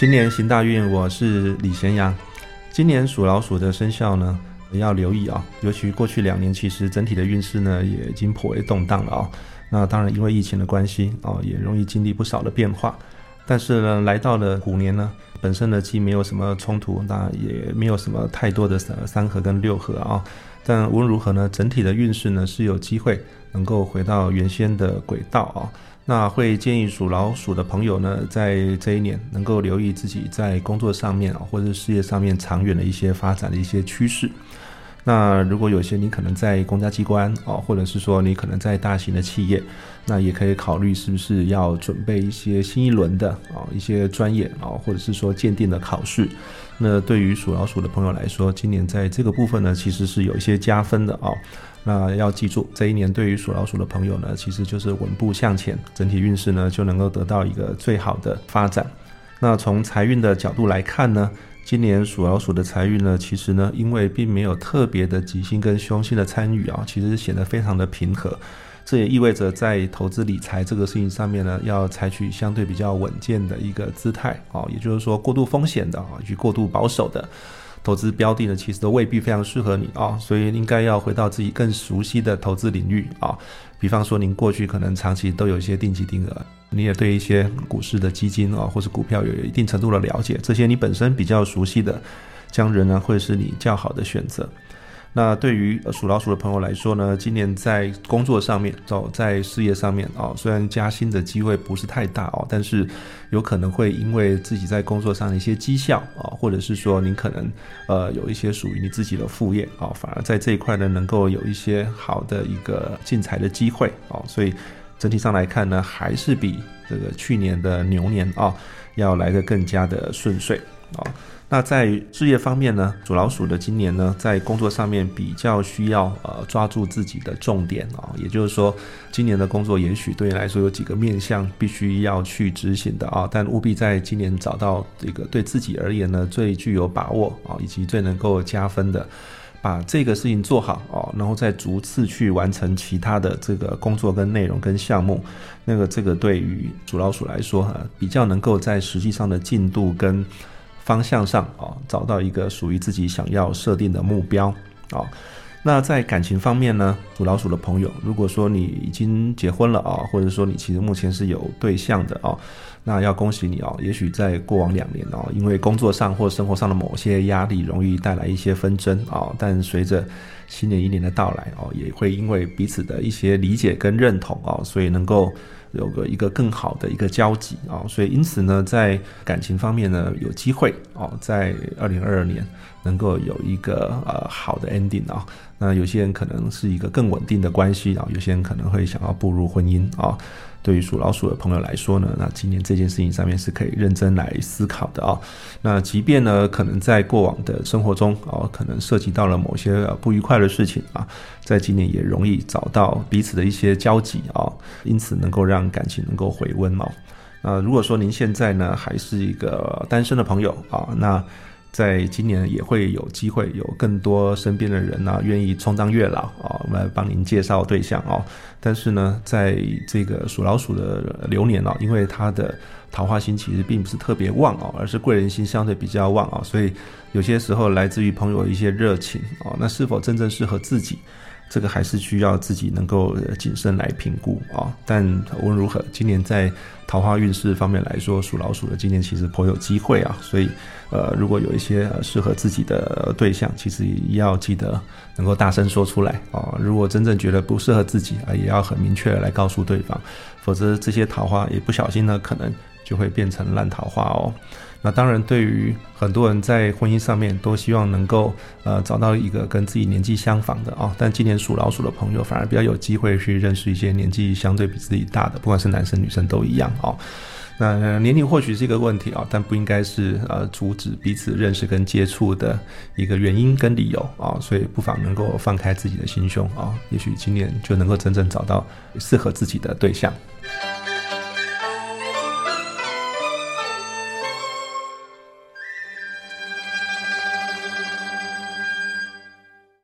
新年行大运，我是李贤阳。今年属老鼠的生肖呢，要留意啊，尤其过去两年，其实整体的运势呢，也已经颇为动荡了啊。那当然，因为疫情的关系啊，也容易经历不少的变化。但是呢，来到了虎年呢，本身呢既没有什么冲突，那也没有什么太多的三三合跟六合啊。但无论如何呢，整体的运势呢是有机会能够回到原先的轨道啊。那会建议属老鼠的朋友呢，在这一年能够留意自己在工作上面啊，或者事业上面长远的一些发展的一些趋势。那如果有些你可能在公家机关哦，或者是说你可能在大型的企业，那也可以考虑是不是要准备一些新一轮的啊一些专业啊，或者是说鉴定的考试。那对于属老鼠的朋友来说，今年在这个部分呢，其实是有一些加分的啊。那要记住，这一年对于属老鼠的朋友呢，其实就是稳步向前，整体运势呢就能够得到一个最好的发展。那从财运的角度来看呢，今年属老鼠的财运呢，其实呢，因为并没有特别的吉星跟凶星的参与啊，其实显得非常的平和。这也意味着在投资理财这个事情上面呢，要采取相对比较稳健的一个姿态啊，也就是说过度风险的啊，以及过度保守的。投资标的呢，其实都未必非常适合你啊，所以应该要回到自己更熟悉的投资领域啊。比方说，您过去可能长期都有一些定期定额，你也对一些股市的基金啊，或是股票有一定程度的了解，这些你本身比较熟悉的，将仍然会是你较好的选择。那对于属老鼠的朋友来说呢，今年在工作上面，走在事业上面啊，虽然加薪的机会不是太大哦，但是有可能会因为自己在工作上的一些绩效啊，或者是说您可能呃有一些属于你自己的副业啊，反而在这一块呢能够有一些好的一个进财的机会啊，所以整体上来看呢，还是比这个去年的牛年啊要来的更加的顺遂。啊。那在事业方面呢，属老鼠的今年呢，在工作上面比较需要呃抓住自己的重点啊，也就是说，今年的工作也许对你来说有几个面向必须要去执行的啊，但务必在今年找到这个对自己而言呢最具有把握啊，以及最能够加分的，把这个事情做好啊，然后再逐次去完成其他的这个工作跟内容跟项目，那个这个对于属老鼠来说哈，比较能够在实际上的进度跟。方向上啊，找到一个属于自己想要设定的目标啊。那在感情方面呢，属老鼠的朋友，如果说你已经结婚了啊，或者说你其实目前是有对象的啊，那要恭喜你哦。也许在过往两年哦，因为工作上或生活上的某些压力，容易带来一些纷争啊。但随着新年一年的到来哦，也会因为彼此的一些理解跟认同啊，所以能够。有个一个更好的一个交集啊，所以因此呢，在感情方面呢，有机会哦，在二零二二年能够有一个呃好的 ending 啊。那有些人可能是一个更稳定的关系啊，有些人可能会想要步入婚姻啊。对于属老鼠的朋友来说呢，那今年这件事情上面是可以认真来思考的啊。那即便呢，可能在过往的生活中啊，可能涉及到了某些不愉快的事情啊，在今年也容易找到彼此的一些交集啊，因此能够让感情能够回温哦。那如果说您现在呢还是一个单身的朋友啊，那。在今年也会有机会，有更多身边的人呢，愿意充当月老啊，我们来帮您介绍对象哦。但是呢，在这个属老鼠的流年哦，因为它的桃花星其实并不是特别旺哦，而是贵人心相对比较旺啊，所以有些时候来自于朋友一些热情哦，那是否真正适合自己？这个还是需要自己能够谨慎来评估啊。但无论如何，今年在桃花运势方面来说，属老鼠的今年其实颇有机会啊。所以，呃，如果有一些适合自己的对象，其实也要记得能够大声说出来啊。如果真正觉得不适合自己啊，也要很明确的来告诉对方，否则这些桃花也不小心呢，可能就会变成烂桃花哦。那当然，对于很多人在婚姻上面都希望能够呃找到一个跟自己年纪相仿的啊，但今年属老鼠的朋友反而比较有机会去认识一些年纪相对比自己大的，不管是男生女生都一样啊。那年龄或许是一个问题啊，但不应该是呃阻止彼此认识跟接触的一个原因跟理由啊，所以不妨能够放开自己的心胸啊，也许今年就能够真正找到适合自己的对象。